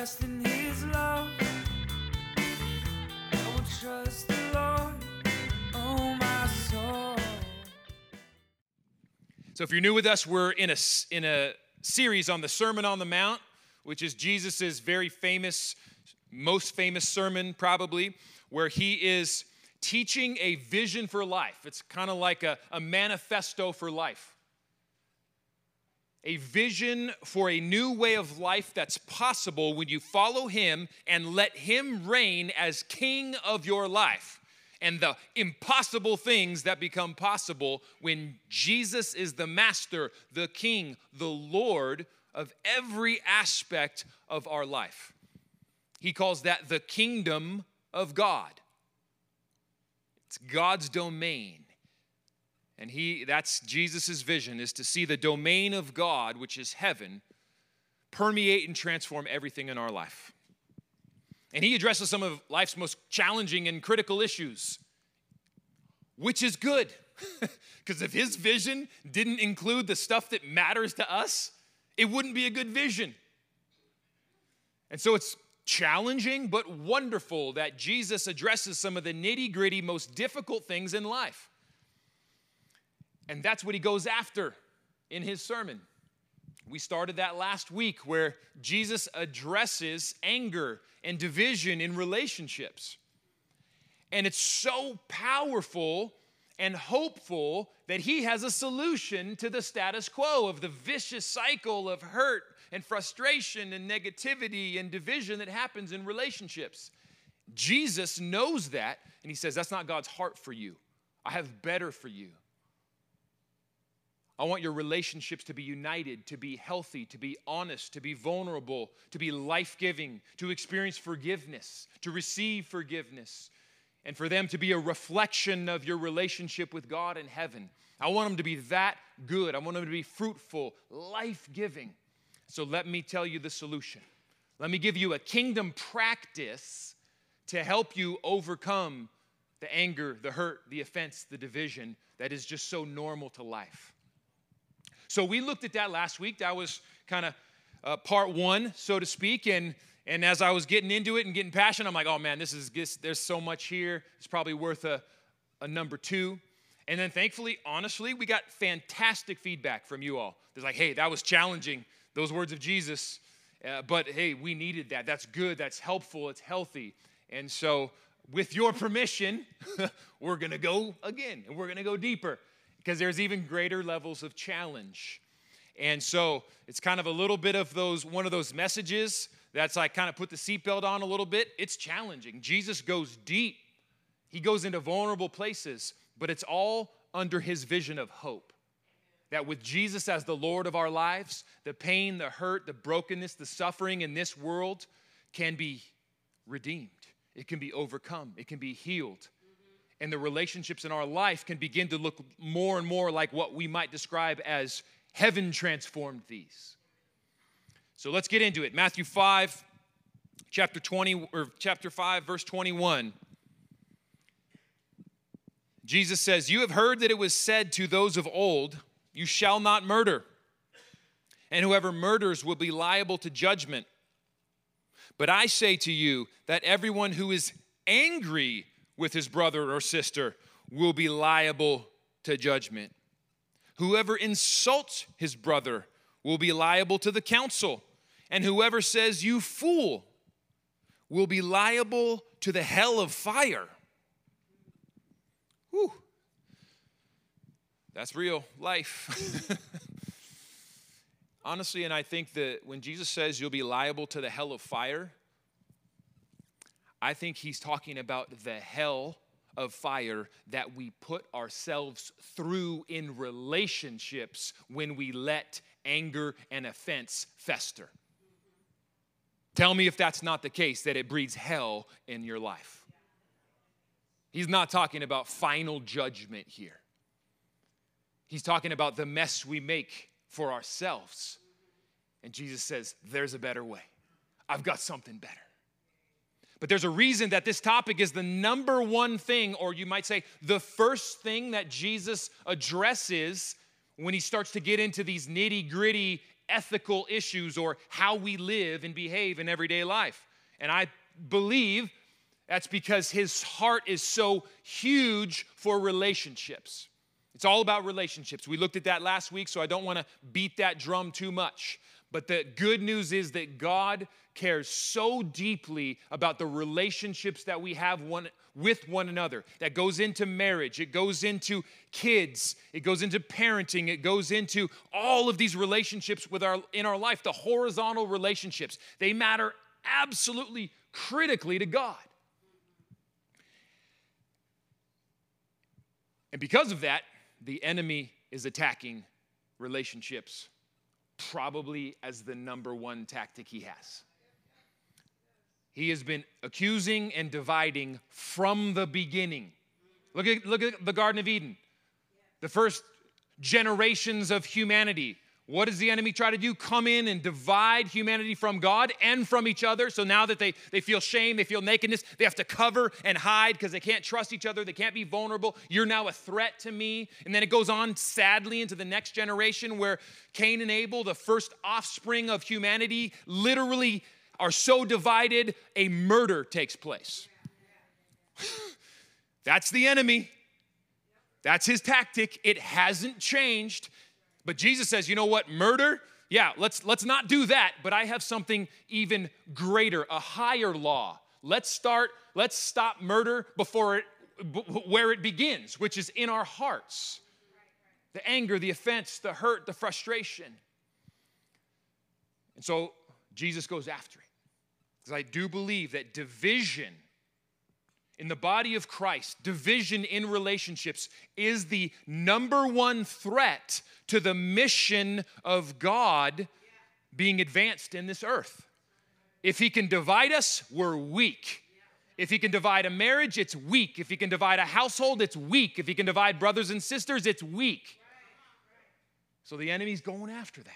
in his love. I will trust the Lord, oh my soul. So, if you're new with us, we're in a, in a series on the Sermon on the Mount, which is Jesus' very famous, most famous sermon, probably, where he is teaching a vision for life. It's kind of like a, a manifesto for life. A vision for a new way of life that's possible when you follow him and let him reign as king of your life and the impossible things that become possible when Jesus is the master, the king, the Lord of every aspect of our life. He calls that the kingdom of God. It's God's domain. And he that's Jesus' vision is to see the domain of God, which is heaven, permeate and transform everything in our life. And he addresses some of life's most challenging and critical issues, which is good. Because if his vision didn't include the stuff that matters to us, it wouldn't be a good vision. And so it's challenging but wonderful that Jesus addresses some of the nitty gritty, most difficult things in life. And that's what he goes after in his sermon. We started that last week where Jesus addresses anger and division in relationships. And it's so powerful and hopeful that he has a solution to the status quo of the vicious cycle of hurt and frustration and negativity and division that happens in relationships. Jesus knows that, and he says, That's not God's heart for you. I have better for you. I want your relationships to be united, to be healthy, to be honest, to be vulnerable, to be life giving, to experience forgiveness, to receive forgiveness, and for them to be a reflection of your relationship with God in heaven. I want them to be that good. I want them to be fruitful, life giving. So let me tell you the solution. Let me give you a kingdom practice to help you overcome the anger, the hurt, the offense, the division that is just so normal to life. So we looked at that last week. That was kind of uh, part one, so to speak. And and as I was getting into it and getting passionate, I'm like, oh man, this is this, there's so much here. It's probably worth a, a number two. And then thankfully, honestly, we got fantastic feedback from you all. There's like, hey, that was challenging, those words of Jesus. Uh, but hey, we needed that. That's good. That's helpful. It's healthy. And so, with your permission, we're going to go again and we're going to go deeper because there's even greater levels of challenge. And so it's kind of a little bit of those one of those messages that's like kind of put the seatbelt on a little bit. It's challenging. Jesus goes deep. He goes into vulnerable places, but it's all under his vision of hope. That with Jesus as the Lord of our lives, the pain, the hurt, the brokenness, the suffering in this world can be redeemed. It can be overcome. It can be healed and the relationships in our life can begin to look more and more like what we might describe as heaven transformed these. So let's get into it. Matthew 5, chapter 20, or chapter 5, verse 21. Jesus says, You have heard that it was said to those of old, You shall not murder, and whoever murders will be liable to judgment. But I say to you that everyone who is angry with his brother or sister will be liable to judgment. Whoever insults his brother will be liable to the council, and whoever says, You fool, will be liable to the hell of fire. Whew. That's real life. Honestly, and I think that when Jesus says you'll be liable to the hell of fire, I think he's talking about the hell of fire that we put ourselves through in relationships when we let anger and offense fester. Tell me if that's not the case, that it breeds hell in your life. He's not talking about final judgment here. He's talking about the mess we make for ourselves. And Jesus says, There's a better way. I've got something better. But there's a reason that this topic is the number one thing, or you might say the first thing that Jesus addresses when he starts to get into these nitty gritty ethical issues or how we live and behave in everyday life. And I believe that's because his heart is so huge for relationships. It's all about relationships. We looked at that last week, so I don't want to beat that drum too much. But the good news is that God cares so deeply about the relationships that we have one, with one another. That goes into marriage, it goes into kids, it goes into parenting, it goes into all of these relationships with our, in our life, the horizontal relationships. They matter absolutely critically to God. And because of that, the enemy is attacking relationships probably as the number one tactic he has. He has been accusing and dividing from the beginning. Look at, look at the Garden of Eden. The first generations of humanity what does the enemy try to do? Come in and divide humanity from God and from each other. So now that they, they feel shame, they feel nakedness, they have to cover and hide because they can't trust each other, they can't be vulnerable. You're now a threat to me. And then it goes on sadly into the next generation where Cain and Abel, the first offspring of humanity, literally are so divided, a murder takes place. That's the enemy. That's his tactic. It hasn't changed. But Jesus says, you know what? Murder, yeah, let's let's not do that, but I have something even greater, a higher law. Let's start, let's stop murder before it where it begins, which is in our hearts. The anger, the offense, the hurt, the frustration. And so Jesus goes after it. Because I do believe that division in the body of Christ, division in relationships is the number one threat to the mission of God being advanced in this earth. If He can divide us, we're weak. If He can divide a marriage, it's weak. If He can divide a household, it's weak. If He can divide brothers and sisters, it's weak. So the enemy's going after that.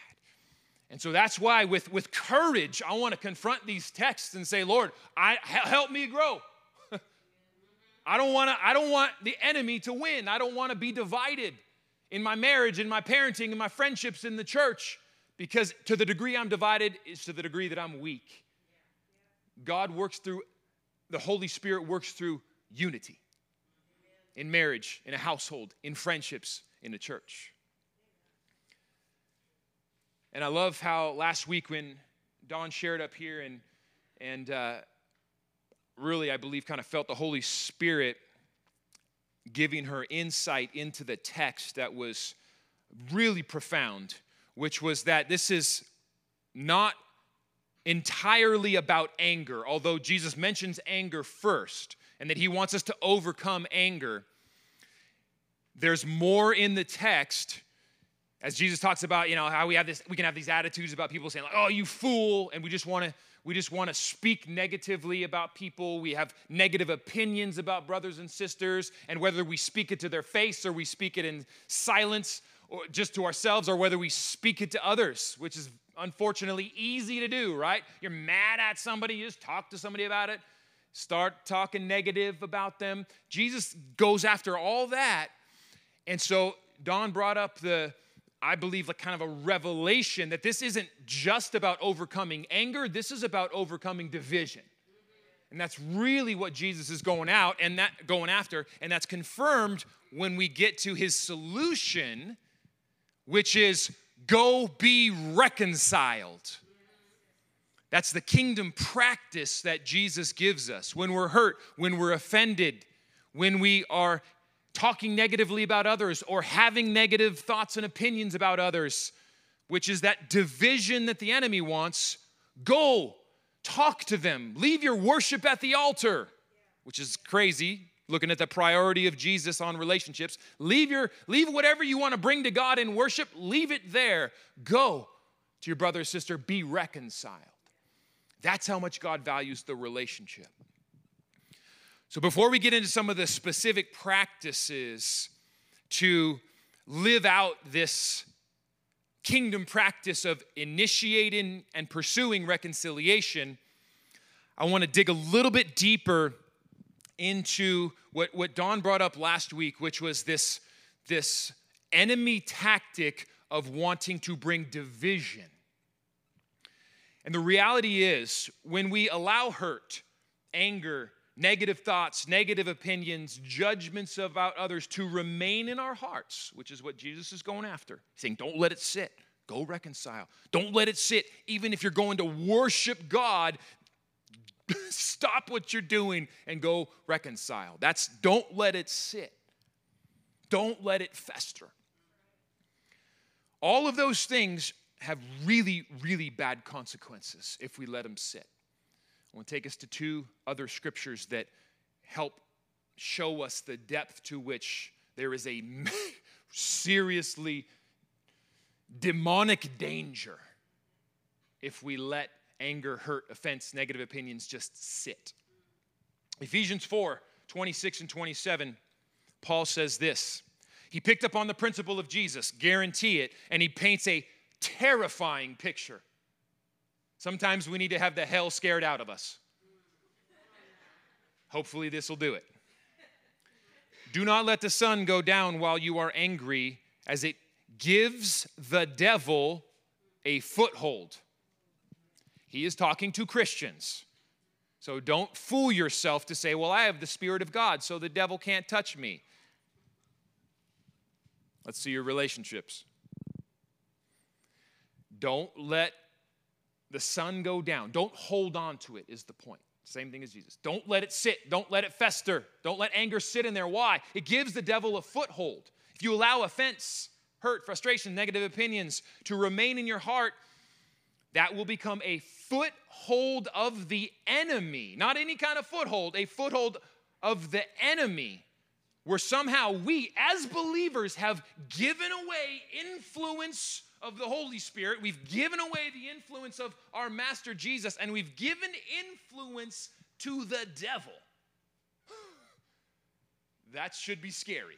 And so that's why, with, with courage, I want to confront these texts and say, Lord, I, help me grow. I don't want to I don't want the enemy to win. I don't want to be divided in my marriage, in my parenting, in my friendships in the church because to the degree I'm divided is to the degree that I'm weak. God works through the Holy Spirit works through unity in marriage, in a household, in friendships, in the church. And I love how last week when Dawn shared up here and and uh, really, I believe, kind of felt the Holy Spirit giving her insight into the text that was really profound, which was that this is not entirely about anger, although Jesus mentions anger first and that he wants us to overcome anger. There's more in the text as Jesus talks about, you know, how we have this, we can have these attitudes about people saying, like, oh, you fool, and we just want to we just want to speak negatively about people. We have negative opinions about brothers and sisters, and whether we speak it to their face or we speak it in silence or just to ourselves or whether we speak it to others, which is unfortunately easy to do, right? You're mad at somebody, you just talk to somebody about it, start talking negative about them. Jesus goes after all that. And so Dawn brought up the I believe, like kind of a revelation that this isn't just about overcoming anger, this is about overcoming division. And that's really what Jesus is going out and that going after, and that's confirmed when we get to his solution, which is go be reconciled. That's the kingdom practice that Jesus gives us when we're hurt, when we're offended, when we are talking negatively about others or having negative thoughts and opinions about others, which is that division that the enemy wants, go talk to them. Leave your worship at the altar, which is crazy looking at the priority of Jesus on relationships. Leave your leave whatever you want to bring to God in worship, leave it there. Go to your brother or sister, be reconciled. That's how much God values the relationship. So, before we get into some of the specific practices to live out this kingdom practice of initiating and pursuing reconciliation, I want to dig a little bit deeper into what, what Dawn brought up last week, which was this, this enemy tactic of wanting to bring division. And the reality is, when we allow hurt, anger, negative thoughts, negative opinions, judgments about others to remain in our hearts, which is what Jesus is going after. He's saying, don't let it sit. Go reconcile. Don't let it sit. Even if you're going to worship God, stop what you're doing and go reconcile. That's don't let it sit. Don't let it fester. All of those things have really, really bad consequences if we let them sit. I want to take us to two other scriptures that help show us the depth to which there is a seriously demonic danger if we let anger, hurt, offense, negative opinions just sit. Ephesians 4 26 and 27, Paul says this. He picked up on the principle of Jesus, guarantee it, and he paints a terrifying picture. Sometimes we need to have the hell scared out of us. Hopefully, this will do it. Do not let the sun go down while you are angry, as it gives the devil a foothold. He is talking to Christians. So don't fool yourself to say, well, I have the Spirit of God, so the devil can't touch me. Let's see your relationships. Don't let the sun go down. Don't hold on to it, is the point. Same thing as Jesus. Don't let it sit. Don't let it fester. Don't let anger sit in there. Why? It gives the devil a foothold. If you allow offense, hurt, frustration, negative opinions to remain in your heart, that will become a foothold of the enemy. Not any kind of foothold, a foothold of the enemy, where somehow we, as believers, have given away influence of the Holy Spirit. We've given away the influence of our Master Jesus, and we've given influence to the devil. That should be scary.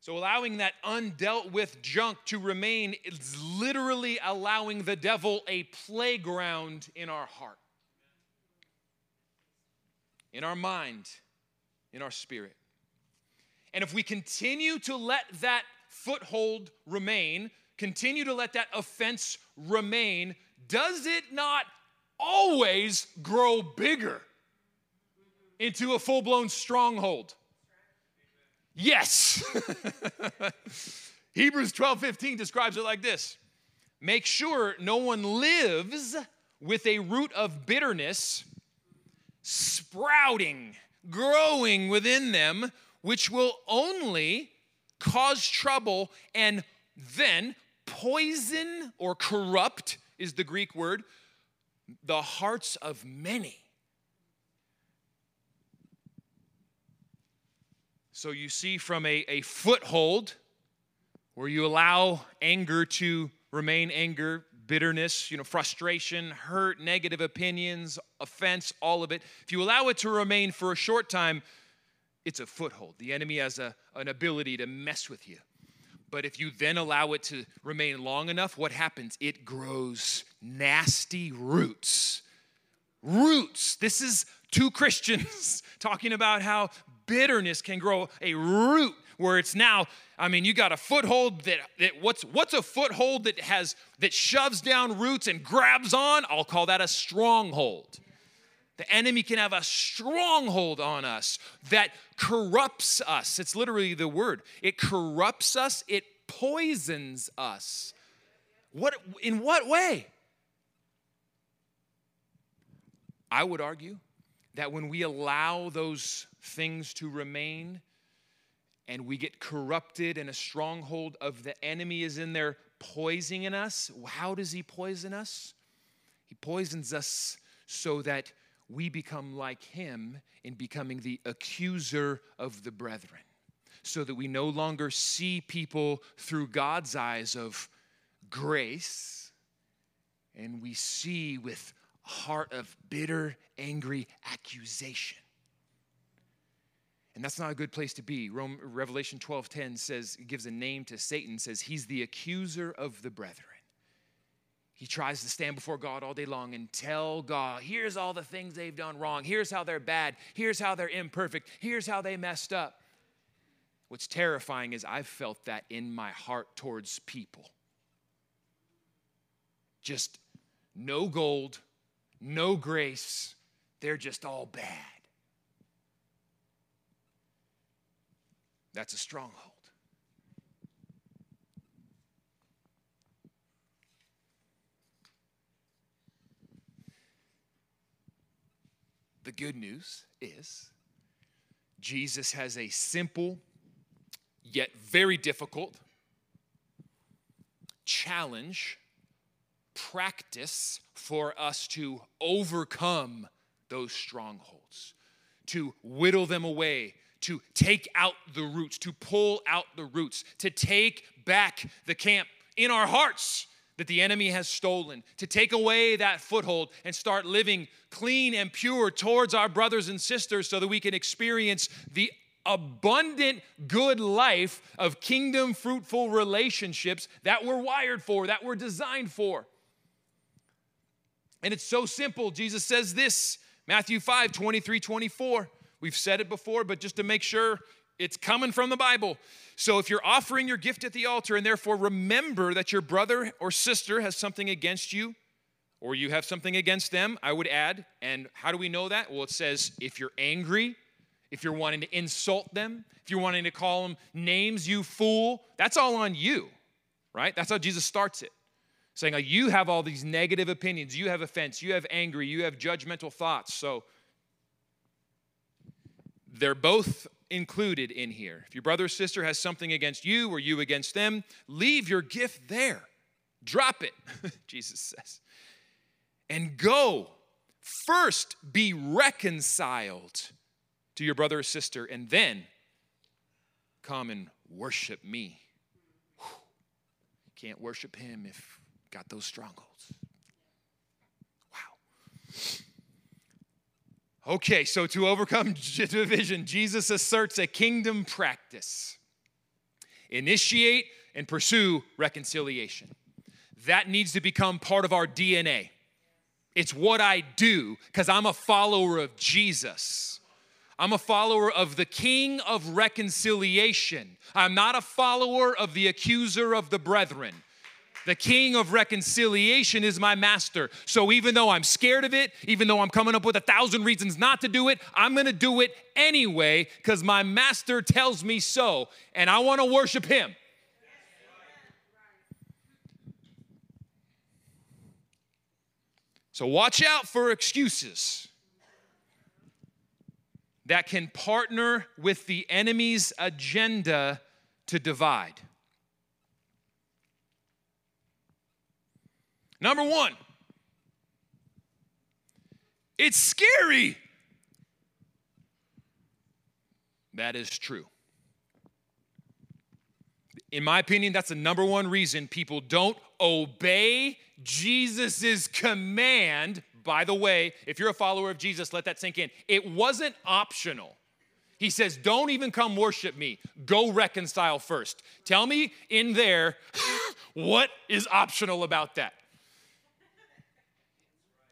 So, allowing that undealt with junk to remain is literally allowing the devil a playground in our heart, in our mind, in our spirit. And if we continue to let that foothold remain, continue to let that offense remain, does it not always grow bigger into a full blown stronghold? Yes. Hebrews 12 15 describes it like this Make sure no one lives with a root of bitterness sprouting, growing within them, which will only cause trouble and then poison or corrupt is the Greek word, the hearts of many. So you see from a, a foothold where you allow anger to remain anger, bitterness, you know, frustration, hurt, negative opinions, offense, all of it. If you allow it to remain for a short time, it's a foothold. The enemy has a, an ability to mess with you. But if you then allow it to remain long enough, what happens? It grows nasty roots. Roots. This is two Christians talking about how bitterness can grow a root where it's now i mean you got a foothold that, that what's what's a foothold that has that shoves down roots and grabs on i'll call that a stronghold the enemy can have a stronghold on us that corrupts us. It's literally the word. It corrupts us. It poisons us. What in what way? I would argue that when we allow those things to remain and we get corrupted and a stronghold of the enemy is in there poisoning us, how does he poison us? He poisons us so that we become like him in becoming the accuser of the brethren, so that we no longer see people through God's eyes of grace and we see with heart of bitter, angry accusation. And that's not a good place to be. Rome, Revelation 12:10 says, gives a name to Satan, says he's the accuser of the brethren. He tries to stand before God all day long and tell God, here's all the things they've done wrong. Here's how they're bad. Here's how they're imperfect. Here's how they messed up. What's terrifying is I've felt that in my heart towards people. just no gold, no grace. They're just all bad. That's a stronghold. The good news is Jesus has a simple yet very difficult challenge, practice for us to overcome those strongholds, to whittle them away, to take out the roots, to pull out the roots, to take back the camp in our hearts that the enemy has stolen, to take away that foothold and start living clean and pure towards our brothers and sisters so that we can experience the abundant good life of kingdom fruitful relationships that we're wired for, that we're designed for. And it's so simple. Jesus says this Matthew 5 23, 24. We've said it before, but just to make sure it's coming from the Bible. So if you're offering your gift at the altar and therefore remember that your brother or sister has something against you, or you have something against them, I would add, and how do we know that? Well, it says if you're angry, if you're wanting to insult them, if you're wanting to call them names, you fool, that's all on you, right? That's how Jesus starts it. Saying, like, you have all these negative opinions, you have offense, you have angry, you have judgmental thoughts. So they're both included in here. If your brother or sister has something against you or you against them, leave your gift there. Drop it, Jesus says. And go. First be reconciled to your brother or sister, and then come and worship me. Whew. Can't worship him if got those strongholds. Wow. Okay, so to overcome division, Jesus asserts a kingdom practice initiate and pursue reconciliation. That needs to become part of our DNA. It's what I do because I'm a follower of Jesus. I'm a follower of the King of reconciliation. I'm not a follower of the accuser of the brethren. The king of reconciliation is my master. So even though I'm scared of it, even though I'm coming up with a thousand reasons not to do it, I'm gonna do it anyway because my master tells me so, and I wanna worship him. So watch out for excuses that can partner with the enemy's agenda to divide. Number one, it's scary. That is true. In my opinion, that's the number one reason people don't obey Jesus' command. By the way, if you're a follower of Jesus, let that sink in. It wasn't optional. He says, Don't even come worship me. Go reconcile first. Tell me in there what is optional about that.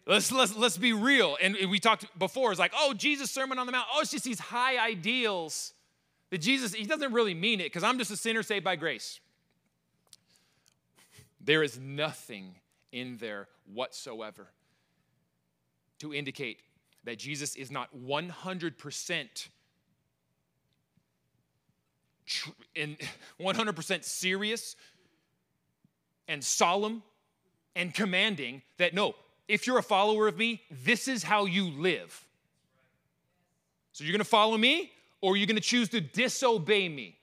Let's, let's, let's be real. And we talked before, it's like, oh, Jesus' Sermon on the Mount. Oh, it's just these high ideals that Jesus, he doesn't really mean it because I'm just a sinner saved by grace. There is nothing in there whatsoever to indicate that Jesus is not 100% tr- in 100% serious and solemn and commanding that no, if you're a follower of me, this is how you live. So you're gonna follow me, or you're gonna choose to disobey me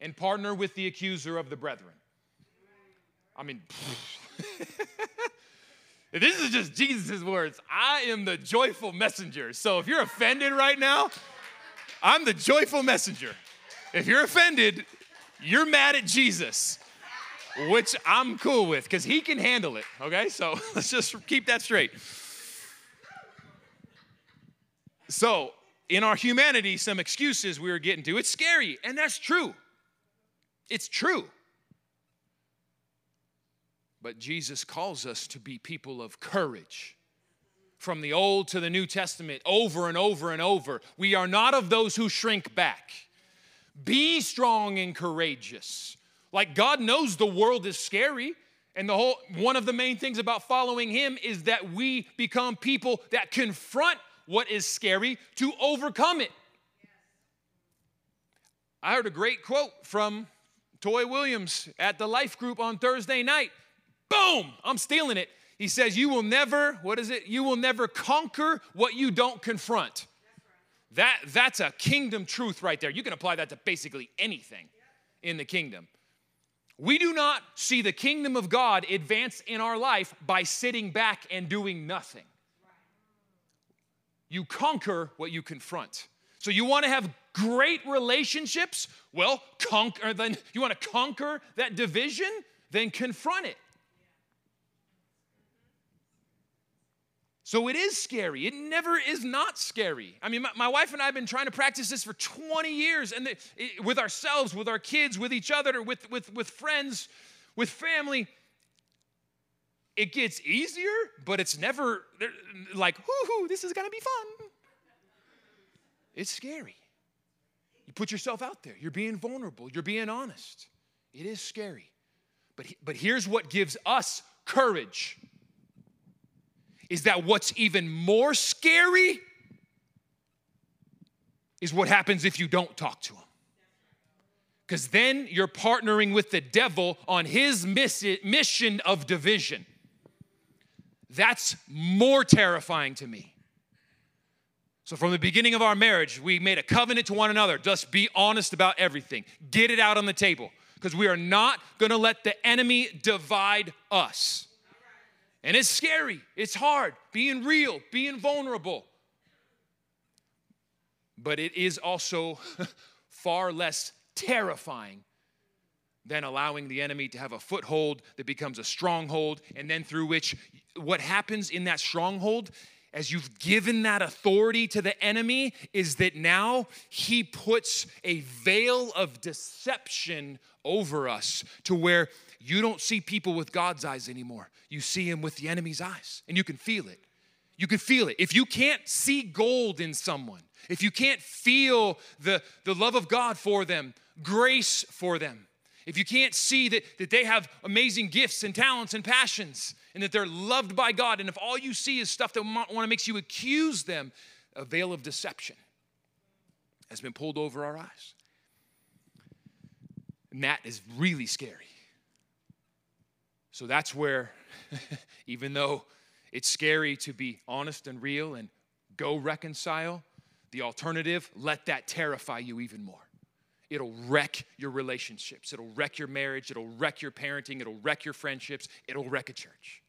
and partner with the accuser of the brethren. I mean, this is just Jesus' words. I am the joyful messenger. So if you're offended right now, I'm the joyful messenger. If you're offended, you're mad at Jesus which I'm cool with because he can handle it. Okay, so let's just keep that straight. So, in our humanity, some excuses we were getting to. It's scary, and that's true. It's true. But Jesus calls us to be people of courage. From the Old to the New Testament, over and over and over. We are not of those who shrink back. Be strong and courageous. Like God knows the world is scary And the whole one of the main things about following him is that we become people that confront what is scary to overcome it. I heard a great quote from Toy Williams at the Life Group on Thursday night. Boom, I'm stealing it. He says, You will never, what is it? You will never conquer what you don't confront. That, that's a kingdom truth right there. You can apply that to basically anything in the kingdom. We do not see the kingdom of God advance in our life by sitting back and doing nothing. You conquer what you confront. So you want to have great relationships? Well, conquer then you want to conquer that division? Then confront it. So it is scary. It never is not scary. I mean, my, my, wife and I have been trying to practice this for 20 years, and the, it, with ourselves, with our kids, with each other, with, with, with friends, with family. It gets easier, but it's never like, whoo, this is gonna be fun. It's scary. You put yourself out there, you're being vulnerable, you're being honest. It is scary. But, but here's what gives us courage is that what's even more scary is what happens if you don't talk to him. Because then you're partnering with the devil on his mission of division. That's more terrifying to me. So, from the beginning of our marriage, we made a covenant to one another. Just be honest about everything, get it out on the table, because we are not gonna let the enemy divide us. And it's scary, it's hard, being real, being vulnerable. But it is also far less terrifying than allowing the enemy to have a foothold that becomes a stronghold, and then through which what happens in that stronghold as you've given that authority to the enemy is that now he puts a veil of deception over us to where you don't see people with God's eyes anymore. You see him with the enemy's eyes, and you can feel it. You can feel it. If you can't see gold in someone, if you can't feel the, the love of God for them, grace for them, if you can't see that, that they have amazing gifts and talents and passions, and that they're loved by God, and if all you see is stuff that want to makes you accuse them, a veil of deception has been pulled over our eyes. And that is really scary. So that's where, even though it's scary to be honest and real and go reconcile, the alternative, let that terrify you even more. It'll wreck your relationships. It'll wreck your marriage. It'll wreck your parenting. It'll wreck your friendships. It'll wreck a church.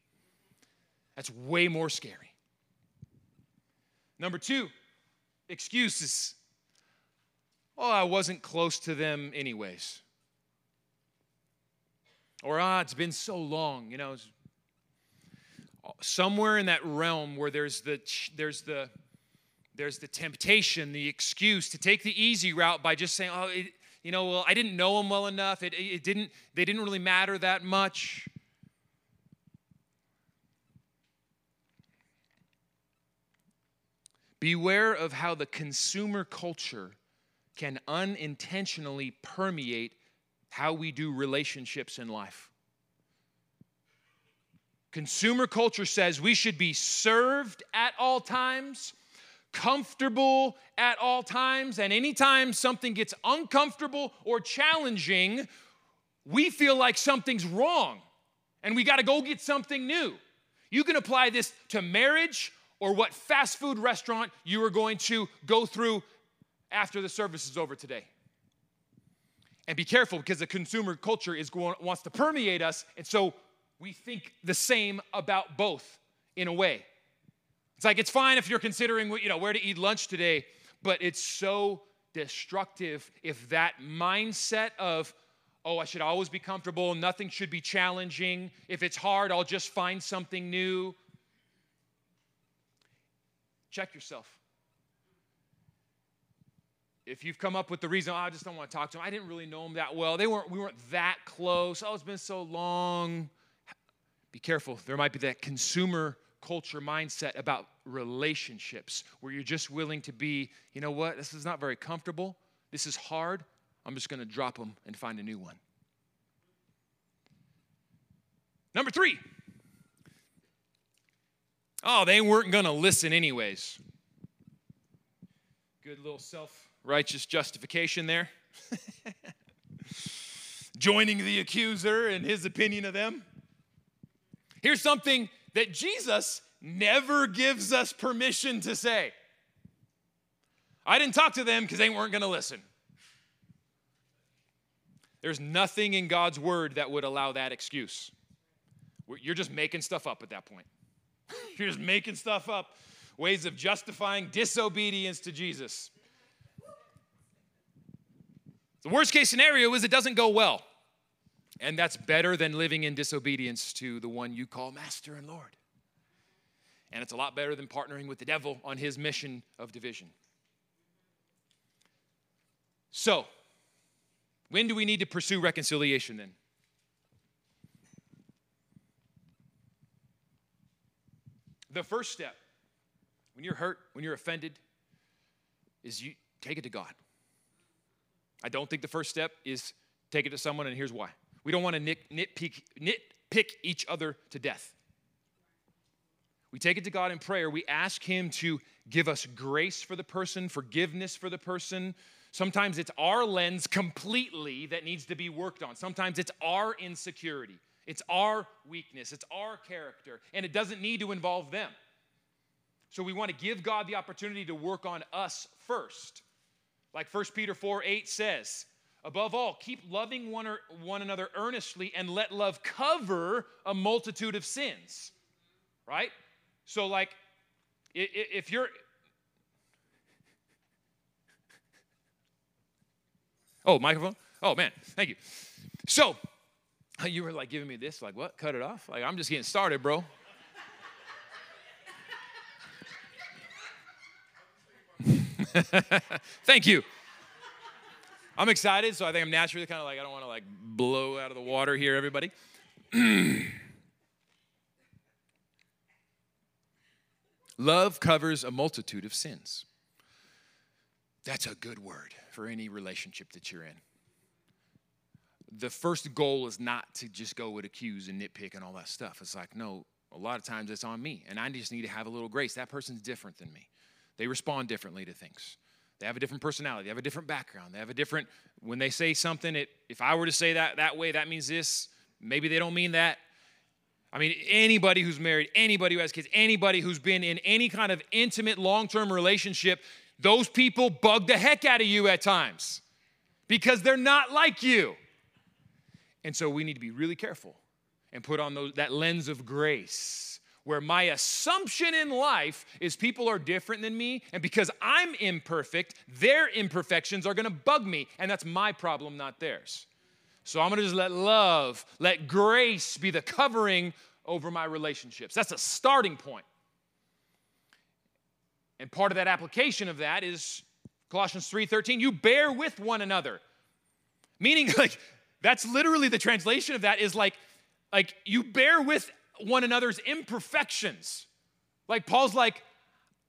That's way more scary. Number two, excuses. Oh, I wasn't close to them, anyways. Or, ah, it's been so long, you know. Somewhere in that realm where there's the, there's the, there's the temptation, the excuse to take the easy route by just saying, oh, it, you know, well, I didn't know them well enough. It, it didn't, they didn't really matter that much. Beware of how the consumer culture can unintentionally permeate how we do relationships in life. Consumer culture says we should be served at all times, comfortable at all times, and anytime something gets uncomfortable or challenging, we feel like something's wrong and we got to go get something new. You can apply this to marriage or what fast food restaurant you are going to go through after the service is over today. And be careful because the consumer culture is going, wants to permeate us. And so we think the same about both in a way. It's like it's fine if you're considering you know where to eat lunch today, but it's so destructive if that mindset of oh, I should always be comfortable, nothing should be challenging. If it's hard, I'll just find something new. Check yourself if you've come up with the reason, oh, I just don't want to talk to him. I didn't really know him that well, they weren't, we weren't that close, oh, it's been so long. Be careful, there might be that consumer culture mindset about relationships where you're just willing to be, you know what, this is not very comfortable, this is hard, I'm just going to drop them and find a new one. Number three. Oh, they weren't going to listen anyways. Good little self righteous justification there. Joining the accuser and his opinion of them. Here's something that Jesus never gives us permission to say. I didn't talk to them because they weren't going to listen. There's nothing in God's word that would allow that excuse. You're just making stuff up at that point. You're just making stuff up, ways of justifying disobedience to Jesus. The worst case scenario is it doesn't go well. And that's better than living in disobedience to the one you call Master and Lord. And it's a lot better than partnering with the devil on his mission of division. So, when do we need to pursue reconciliation then? The first step, when you're hurt, when you're offended, is you take it to God. I don't think the first step is take it to someone, and here's why. We don't want to nit, nitpick, nitpick each other to death. We take it to God in prayer. We ask Him to give us grace for the person, forgiveness for the person. Sometimes it's our lens completely that needs to be worked on. Sometimes it's our insecurity. It's our weakness, it's our character, and it doesn't need to involve them. So we want to give God the opportunity to work on us first. Like 1 Peter 4 8 says, above all, keep loving one, or, one another earnestly and let love cover a multitude of sins. Right? So, like, if you're. Oh, microphone? Oh, man, thank you. So, You were like giving me this, like, what? Cut it off? Like, I'm just getting started, bro. Thank you. I'm excited, so I think I'm naturally kind of like, I don't want to like blow out of the water here, everybody. Love covers a multitude of sins. That's a good word for any relationship that you're in the first goal is not to just go with accuse and nitpick and all that stuff. It's like, no, a lot of times it's on me, and I just need to have a little grace. That person's different than me. They respond differently to things. They have a different personality. They have a different background. They have a different. When they say something, it, if I were to say that that way, that means this. Maybe they don't mean that. I mean, anybody who's married, anybody who has kids, anybody who's been in any kind of intimate, long-term relationship, those people bug the heck out of you at times because they're not like you. And so we need to be really careful and put on those, that lens of grace where my assumption in life is people are different than me, and because I'm imperfect, their imperfections are gonna bug me, and that's my problem, not theirs. So I'm gonna just let love, let grace be the covering over my relationships. That's a starting point. And part of that application of that is Colossians 3:13, you bear with one another. Meaning like that's literally the translation of that is like, like you bear with one another's imperfections. Like Paul's like,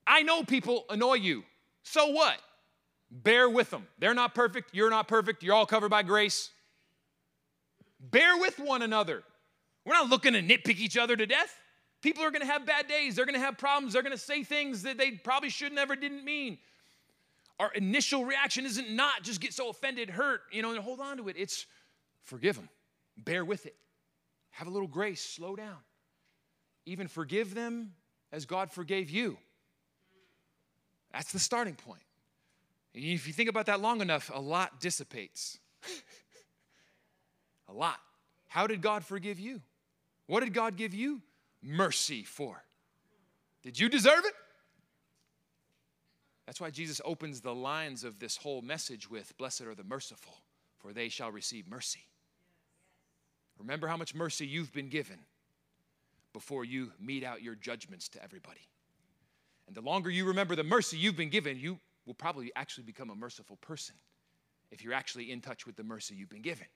I know people annoy you. So what? Bear with them. They're not perfect. You're not perfect. You're all covered by grace. Bear with one another. We're not looking to nitpick each other to death. People are going to have bad days. They're going to have problems. They're going to say things that they probably should never didn't mean. Our initial reaction isn't not just get so offended, hurt, you know, and hold on to it. It's Forgive them. Bear with it. Have a little grace. Slow down. Even forgive them as God forgave you. That's the starting point. And if you think about that long enough, a lot dissipates. a lot. How did God forgive you? What did God give you mercy for? Did you deserve it? That's why Jesus opens the lines of this whole message with Blessed are the merciful, for they shall receive mercy. Remember how much mercy you've been given before you mete out your judgments to everybody. And the longer you remember the mercy you've been given, you will probably actually become a merciful person if you're actually in touch with the mercy you've been given.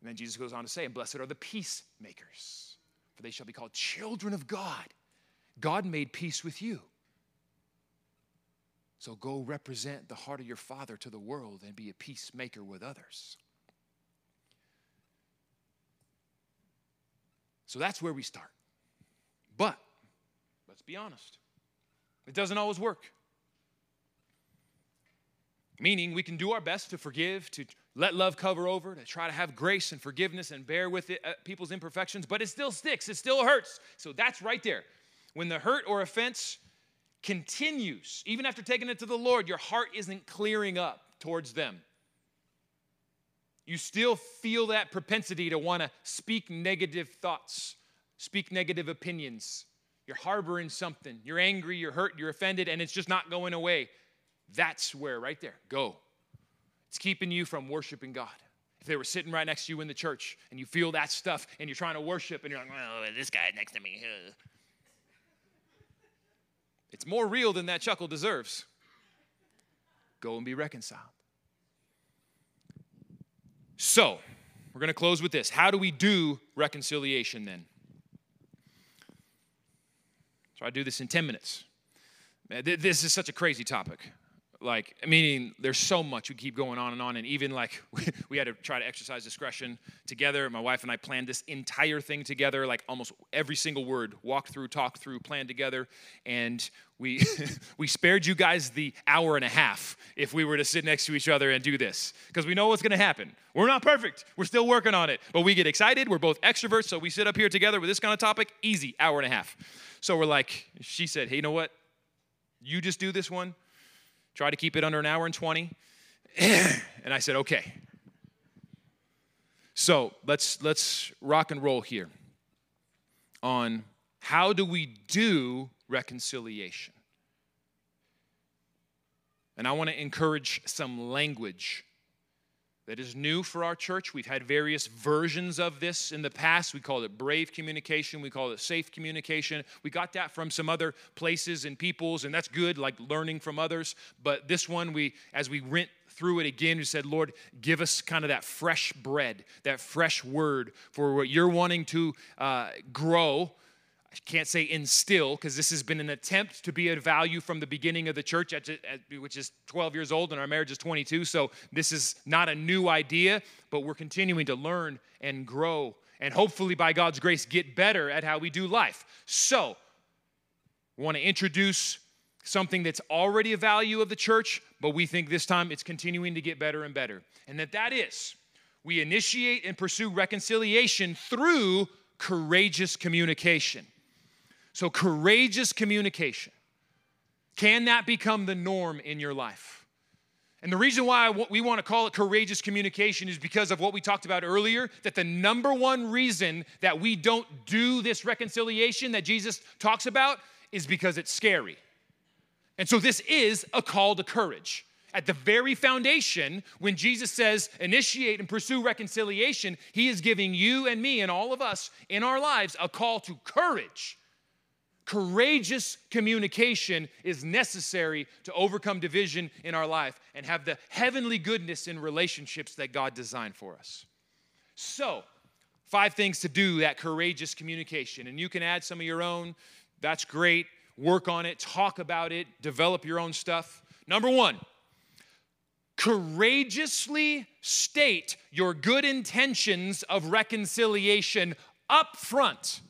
And then Jesus goes on to say, And blessed are the peacemakers, for they shall be called children of God. God made peace with you. So go represent the heart of your Father to the world and be a peacemaker with others. So that's where we start. But let's be honest, it doesn't always work. Meaning, we can do our best to forgive, to let love cover over, to try to have grace and forgiveness and bear with it, uh, people's imperfections, but it still sticks, it still hurts. So that's right there. When the hurt or offense continues, even after taking it to the Lord, your heart isn't clearing up towards them. You still feel that propensity to want to speak negative thoughts, speak negative opinions. You're harboring something. You're angry, you're hurt, you're offended, and it's just not going away. That's where, right there, go. It's keeping you from worshiping God. If they were sitting right next to you in the church and you feel that stuff and you're trying to worship and you're like, well, this guy next to me. uh." It's more real than that chuckle deserves. Go and be reconciled. So, we're going to close with this. How do we do reconciliation then? So, I do this in 10 minutes. This is such a crazy topic. Like, meaning there's so much we keep going on and on. And even like we had to try to exercise discretion together. My wife and I planned this entire thing together, like almost every single word, walked through, talked through, planned together. And we we spared you guys the hour and a half if we were to sit next to each other and do this. Because we know what's gonna happen. We're not perfect. We're still working on it. But we get excited. We're both extroverts, so we sit up here together with this kind of topic, easy, hour and a half. So we're like, she said, hey, you know what? You just do this one. Try to keep it under an hour and 20. and I said, okay. So let's let's rock and roll here on how do we do reconciliation. And I want to encourage some language that is new for our church. We've had various versions of this in the past. We called it brave communication, we call it safe communication. We got that from some other places and peoples, and that's good, like learning from others. But this one, we as we went through it again, we said, Lord, give us kind of that fresh bread, that fresh word for what you're wanting to uh, grow I can't say instill because this has been an attempt to be a value from the beginning of the church, at- at- which is 12 years old, and our marriage is 22. So this is not a new idea, but we're continuing to learn and grow, and hopefully, by God's grace, get better at how we do life. So, want to introduce something that's already a value of the church, but we think this time it's continuing to get better and better. And that that is we initiate and pursue reconciliation through courageous communication. So, courageous communication. Can that become the norm in your life? And the reason why we want to call it courageous communication is because of what we talked about earlier that the number one reason that we don't do this reconciliation that Jesus talks about is because it's scary. And so, this is a call to courage. At the very foundation, when Jesus says initiate and pursue reconciliation, he is giving you and me and all of us in our lives a call to courage. Courageous communication is necessary to overcome division in our life and have the heavenly goodness in relationships that God designed for us. So, five things to do that courageous communication. And you can add some of your own. That's great. Work on it, talk about it, develop your own stuff. Number one, courageously state your good intentions of reconciliation up front.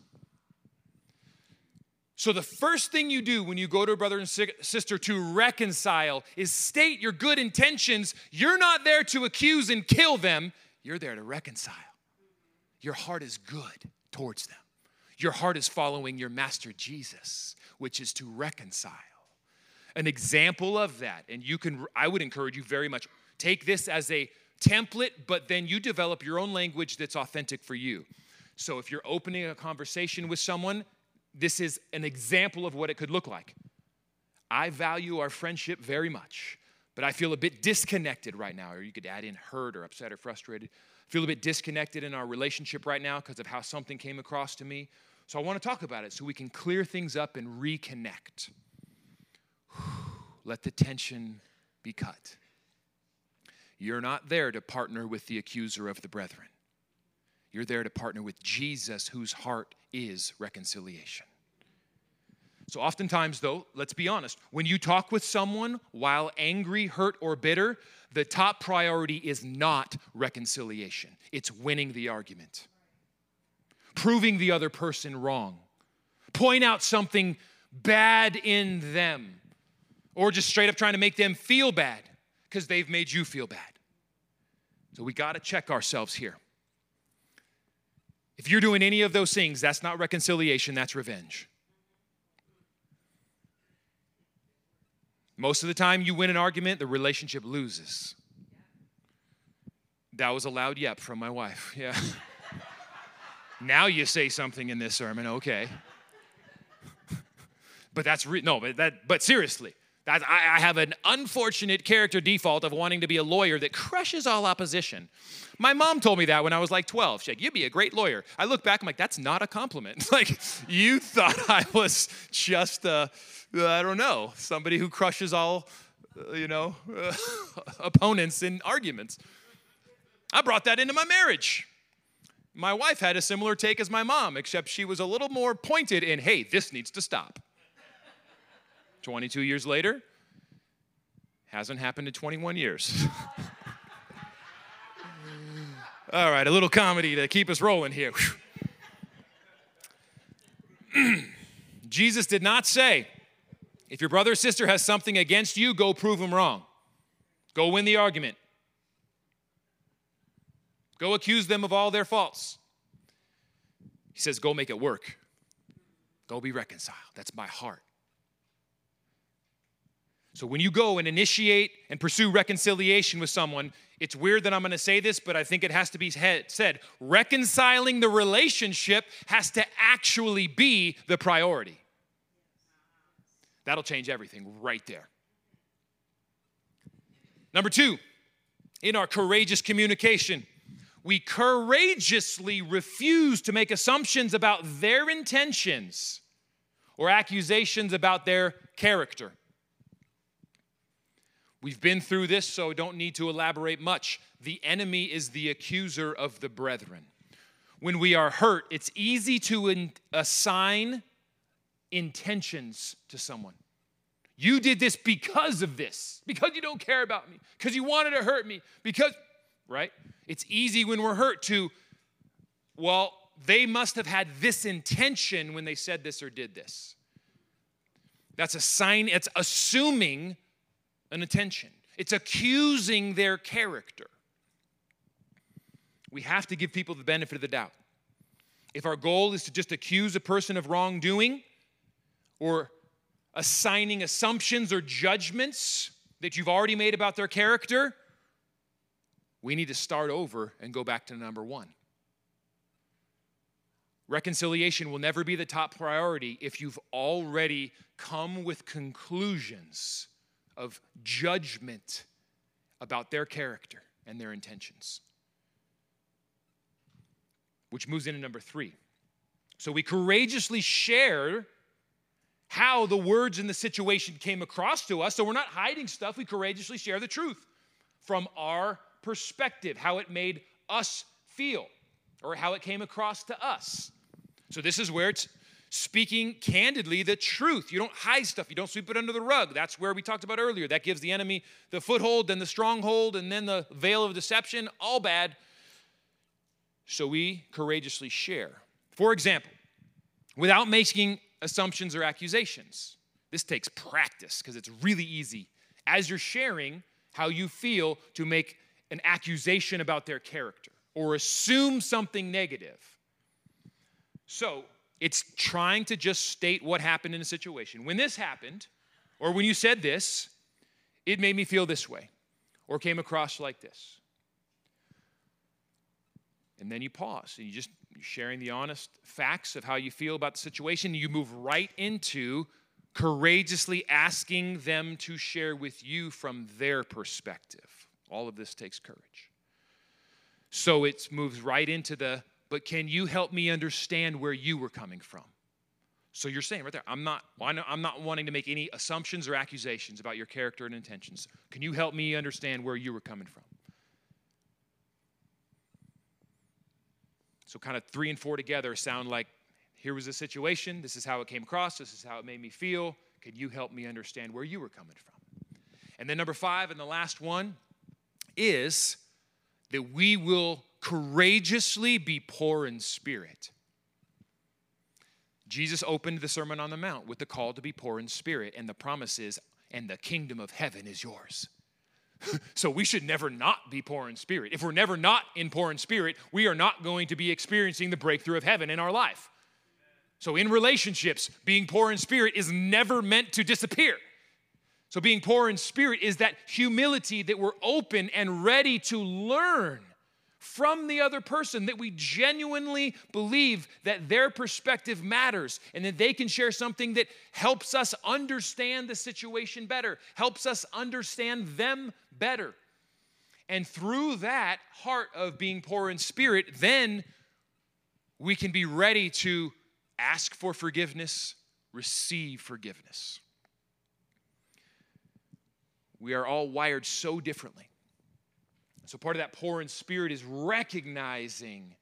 So, the first thing you do when you go to a brother and sister to reconcile is state your good intentions. You're not there to accuse and kill them, you're there to reconcile. Your heart is good towards them. Your heart is following your master Jesus, which is to reconcile. An example of that, and you can, I would encourage you very much, take this as a template, but then you develop your own language that's authentic for you. So if you're opening a conversation with someone, this is an example of what it could look like. I value our friendship very much, but I feel a bit disconnected right now. Or you could add in hurt or upset or frustrated. I feel a bit disconnected in our relationship right now because of how something came across to me. So I want to talk about it so we can clear things up and reconnect. Let the tension be cut. You're not there to partner with the accuser of the brethren. You're there to partner with Jesus, whose heart is reconciliation. So, oftentimes, though, let's be honest, when you talk with someone while angry, hurt, or bitter, the top priority is not reconciliation, it's winning the argument. proving the other person wrong. Point out something bad in them, or just straight up trying to make them feel bad because they've made you feel bad. So we got to check ourselves here. If you're doing any of those things, that's not reconciliation, that's revenge. Most of the time, you win an argument, the relationship loses. That was a loud yep from my wife. Yeah. now you say something in this sermon, okay. but that's re- no, but that but seriously, I, have an unfortunate character default of wanting to be a lawyer that crushes all opposition. My mom told me that when I was like 12. She's like, "You'd be a great lawyer." I look back, I'm like, "That's not a compliment." like, you thought I was just a, I don't know, somebody who crushes all, uh, you know, opponents in arguments. I brought that into my marriage. My wife had a similar take as my mom, except she was a little more pointed in, hey, this needs to stop. 22 years later, hasn't happened in 21 years. All right, a little comedy to keep us rolling here. Jesus did not say, if your brother or sister has something against you, go prove them wrong. Go win the argument. Go accuse them of all their faults. He says, Go make it work. Go be reconciled. That's my heart. So when you go and initiate and pursue reconciliation with someone, it's weird that I'm going to say this, but I think it has to be said. Reconciling the relationship has to actually be the priority. That'll change everything right there. Number two, in our courageous communication, we courageously refuse to make assumptions about their intentions or accusations about their character. We've been through this, so don't need to elaborate much. The enemy is the accuser of the brethren. When we are hurt, it's easy to in- assign intentions to someone. You did this because of this, because you don't care about me, because you wanted to hurt me, because, right? It's easy when we're hurt to, well, they must have had this intention when they said this or did this. That's a sign, it's assuming an attention, it's accusing their character. We have to give people the benefit of the doubt. If our goal is to just accuse a person of wrongdoing or assigning assumptions or judgments that you've already made about their character, we need to start over and go back to number one. Reconciliation will never be the top priority if you've already come with conclusions of judgment about their character and their intentions. Which moves into number three. So we courageously share how the words in the situation came across to us. So we're not hiding stuff, we courageously share the truth from our perspective, how it made us feel, or how it came across to us. So, this is where it's speaking candidly the truth. You don't hide stuff, you don't sweep it under the rug. That's where we talked about earlier. That gives the enemy the foothold, then the stronghold, and then the veil of deception. All bad. So, we courageously share. For example, without making assumptions or accusations. This takes practice because it's really easy as you're sharing how you feel to make an accusation about their character or assume something negative. So it's trying to just state what happened in a situation. When this happened, or when you said this, it made me feel this way, or came across like this. And then you pause and you just you're sharing the honest facts of how you feel about the situation. You move right into courageously asking them to share with you from their perspective. All of this takes courage. So it moves right into the, but can you help me understand where you were coming from? So you're saying right there, I'm not, I'm not wanting to make any assumptions or accusations about your character and intentions. Can you help me understand where you were coming from? So, kind of three and four together sound like here was the situation, this is how it came across, this is how it made me feel. Can you help me understand where you were coming from? And then, number five, and the last one is that we will courageously be poor in spirit. Jesus opened the Sermon on the Mount with the call to be poor in spirit, and the promise is, and the kingdom of heaven is yours. so we should never not be poor in spirit. If we're never not in poor in spirit, we are not going to be experiencing the breakthrough of heaven in our life. So in relationships, being poor in spirit is never meant to disappear. So being poor in spirit is that humility that we're open and ready to learn from the other person, that we genuinely believe that their perspective matters and that they can share something that helps us understand the situation better, helps us understand them better. And through that heart of being poor in spirit, then we can be ready to ask for forgiveness, receive forgiveness. We are all wired so differently. So, part of that poor in spirit is recognizing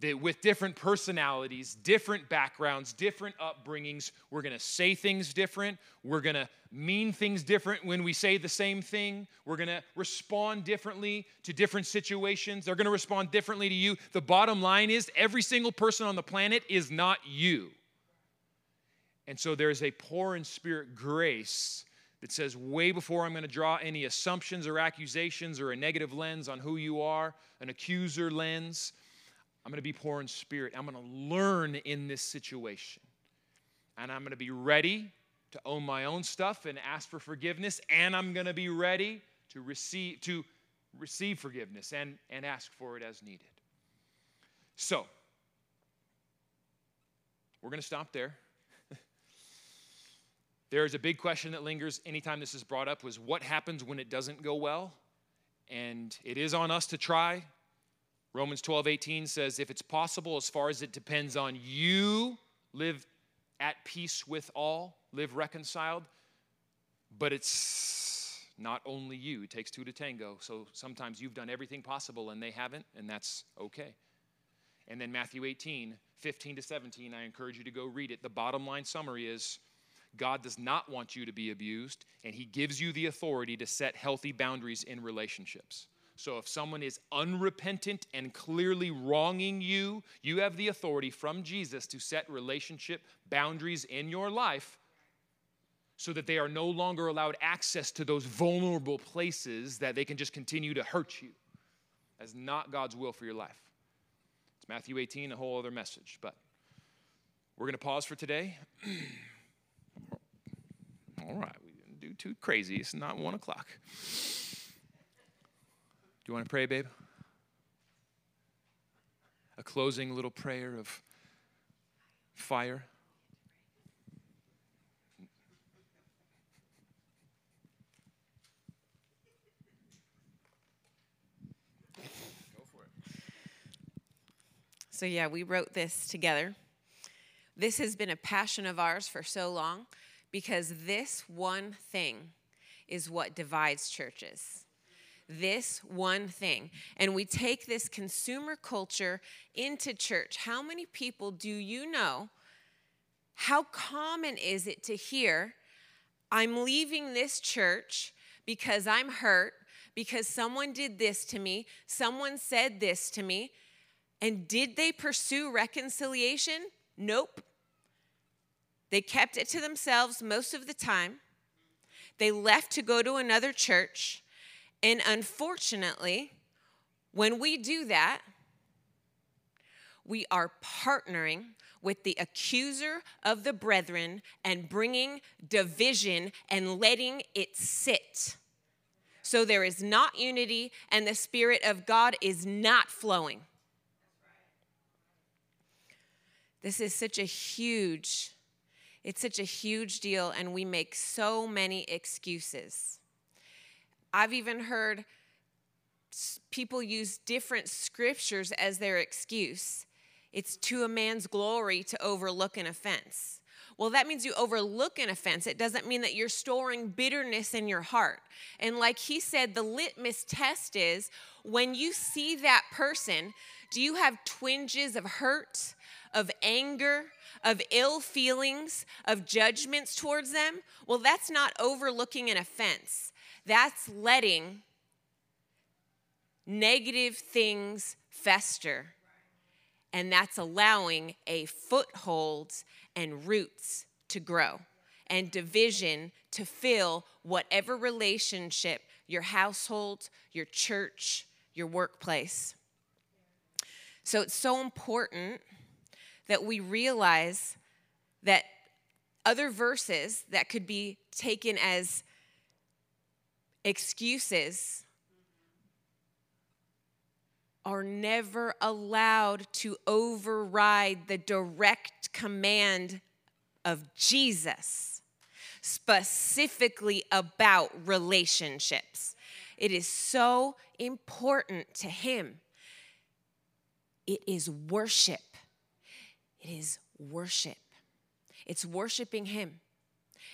that with different personalities, different backgrounds, different upbringings, we're gonna say things different. We're gonna mean things different when we say the same thing. We're gonna respond differently to different situations. They're gonna respond differently to you. The bottom line is every single person on the planet is not you. And so there's a poor in spirit grace that says, way before I'm going to draw any assumptions or accusations or a negative lens on who you are, an accuser lens, I'm going to be poor in spirit. I'm going to learn in this situation. And I'm going to be ready to own my own stuff and ask for forgiveness. And I'm going to be ready to receive, to receive forgiveness and, and ask for it as needed. So, we're going to stop there. There is a big question that lingers anytime this is brought up was what happens when it doesn't go well? And it is on us to try. Romans 12, 18 says, if it's possible, as far as it depends on you, live at peace with all, live reconciled. But it's not only you, it takes two to tango. So sometimes you've done everything possible and they haven't, and that's okay. And then Matthew 18, 15 to 17, I encourage you to go read it. The bottom line summary is God does not want you to be abused, and He gives you the authority to set healthy boundaries in relationships. So if someone is unrepentant and clearly wronging you, you have the authority from Jesus to set relationship boundaries in your life so that they are no longer allowed access to those vulnerable places that they can just continue to hurt you. That's not God's will for your life. It's Matthew 18, a whole other message. But we're going to pause for today. All right, we didn't do too crazy. It's not one o'clock. Do you want to pray, babe? A closing little prayer of fire. Go for it. So, yeah, we wrote this together. This has been a passion of ours for so long because this one thing is what divides churches. This one thing. And we take this consumer culture into church. How many people do you know? How common is it to hear, I'm leaving this church because I'm hurt, because someone did this to me, someone said this to me. And did they pursue reconciliation? Nope. They kept it to themselves most of the time. They left to go to another church. And unfortunately, when we do that, we are partnering with the accuser of the brethren and bringing division and letting it sit. So there is not unity, and the Spirit of God is not flowing. This is such a huge it's such a huge deal, and we make so many excuses. I've even heard people use different scriptures as their excuse. It's to a man's glory to overlook an offense. Well, that means you overlook an offense. It doesn't mean that you're storing bitterness in your heart. And like he said, the litmus test is when you see that person, do you have twinges of hurt, of anger, of ill feelings, of judgments towards them, well, that's not overlooking an offense. That's letting negative things fester. And that's allowing a foothold and roots to grow and division to fill whatever relationship your household, your church, your workplace. So it's so important that we realize that other verses that could be taken as excuses are never allowed to override the direct command of Jesus, specifically about relationships. It is so important to Him. It is worship. It is worship. It's worshiping Him.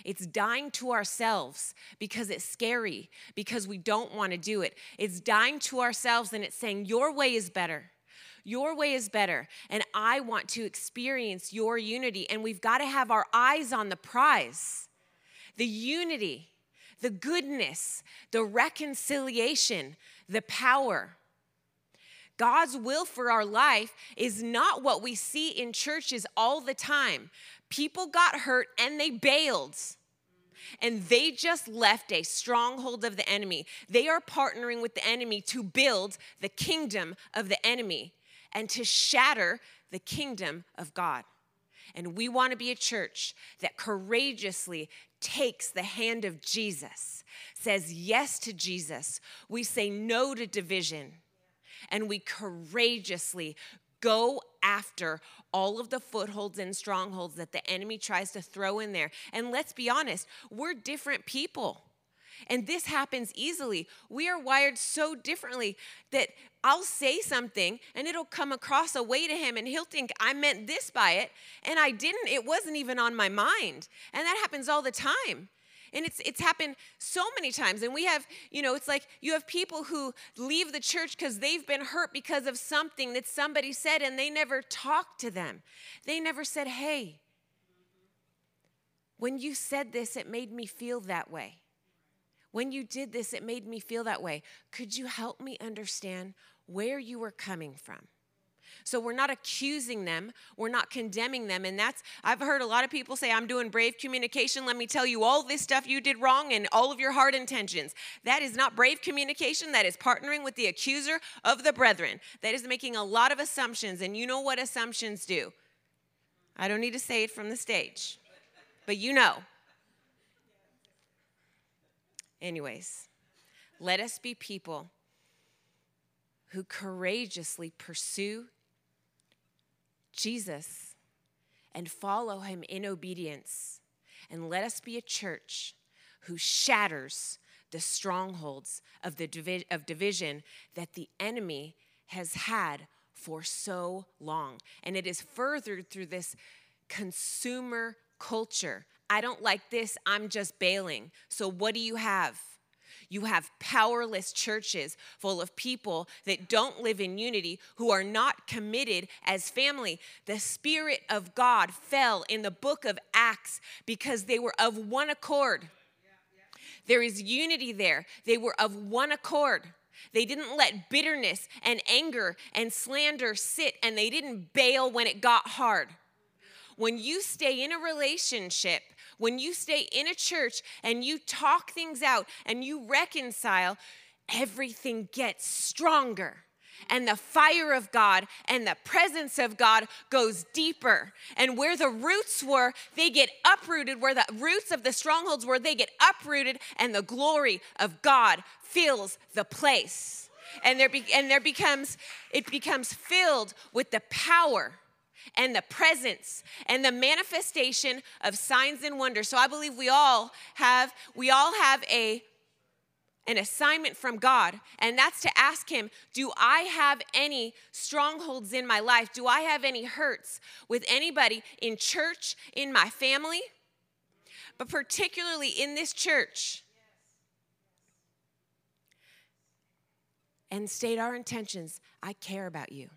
It's dying to ourselves because it's scary, because we don't want to do it. It's dying to ourselves and it's saying, Your way is better. Your way is better. And I want to experience your unity. And we've got to have our eyes on the prize the unity, the goodness, the reconciliation, the power. God's will for our life is not what we see in churches all the time. People got hurt and they bailed. And they just left a stronghold of the enemy. They are partnering with the enemy to build the kingdom of the enemy and to shatter the kingdom of God. And we want to be a church that courageously takes the hand of Jesus, says yes to Jesus. We say no to division, and we courageously go after all of the footholds and strongholds that the enemy tries to throw in there. And let's be honest, we're different people. And this happens easily. We are wired so differently that I'll say something and it'll come across a way to him and he'll think I meant this by it and I didn't. It wasn't even on my mind. And that happens all the time. And it's it's happened so many times. And we have, you know, it's like you have people who leave the church because they've been hurt because of something that somebody said and they never talked to them. They never said, "Hey, when you said this, it made me feel that way." When you did this, it made me feel that way. Could you help me understand where you were coming from? So we're not accusing them, we're not condemning them. And that's, I've heard a lot of people say, I'm doing brave communication. Let me tell you all this stuff you did wrong and all of your hard intentions. That is not brave communication. That is partnering with the accuser of the brethren. That is making a lot of assumptions. And you know what assumptions do. I don't need to say it from the stage, but you know. Anyways, let us be people who courageously pursue Jesus and follow him in obedience. And let us be a church who shatters the strongholds of, the divi- of division that the enemy has had for so long. And it is furthered through this consumer culture. I don't like this, I'm just bailing. So, what do you have? You have powerless churches full of people that don't live in unity, who are not committed as family. The Spirit of God fell in the book of Acts because they were of one accord. There is unity there. They were of one accord. They didn't let bitterness and anger and slander sit, and they didn't bail when it got hard. When you stay in a relationship when you stay in a church and you talk things out and you reconcile, everything gets stronger. And the fire of God and the presence of God goes deeper. And where the roots were, they get uprooted. Where the roots of the strongholds were, they get uprooted, and the glory of God fills the place. And there, be, and there becomes, it becomes filled with the power and the presence and the manifestation of signs and wonders. So I believe we all have we all have a an assignment from God, and that's to ask Him, Do I have any strongholds in my life? Do I have any hurts with anybody in church, in my family, but particularly in this church? And state our intentions. I care about you.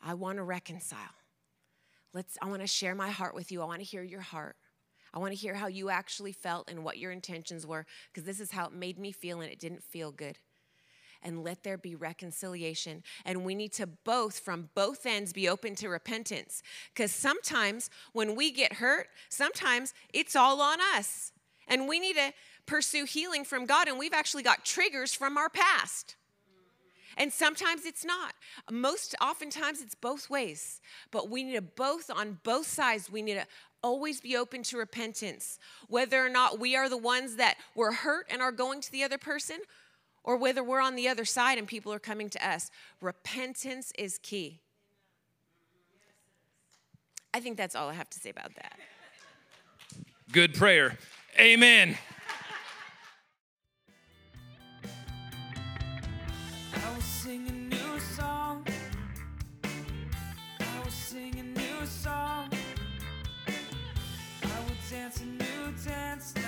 I want to reconcile. Let's, I want to share my heart with you. I want to hear your heart. I want to hear how you actually felt and what your intentions were, because this is how it made me feel, and it didn't feel good. and let there be reconciliation. And we need to both, from both ends, be open to repentance. Because sometimes when we get hurt, sometimes it's all on us. And we need to pursue healing from God, and we've actually got triggers from our past. And sometimes it's not. Most oftentimes it's both ways. But we need to both, on both sides, we need to always be open to repentance. Whether or not we are the ones that were hurt and are going to the other person, or whether we're on the other side and people are coming to us. Repentance is key. I think that's all I have to say about that. Good prayer. Amen. Dance a new dance.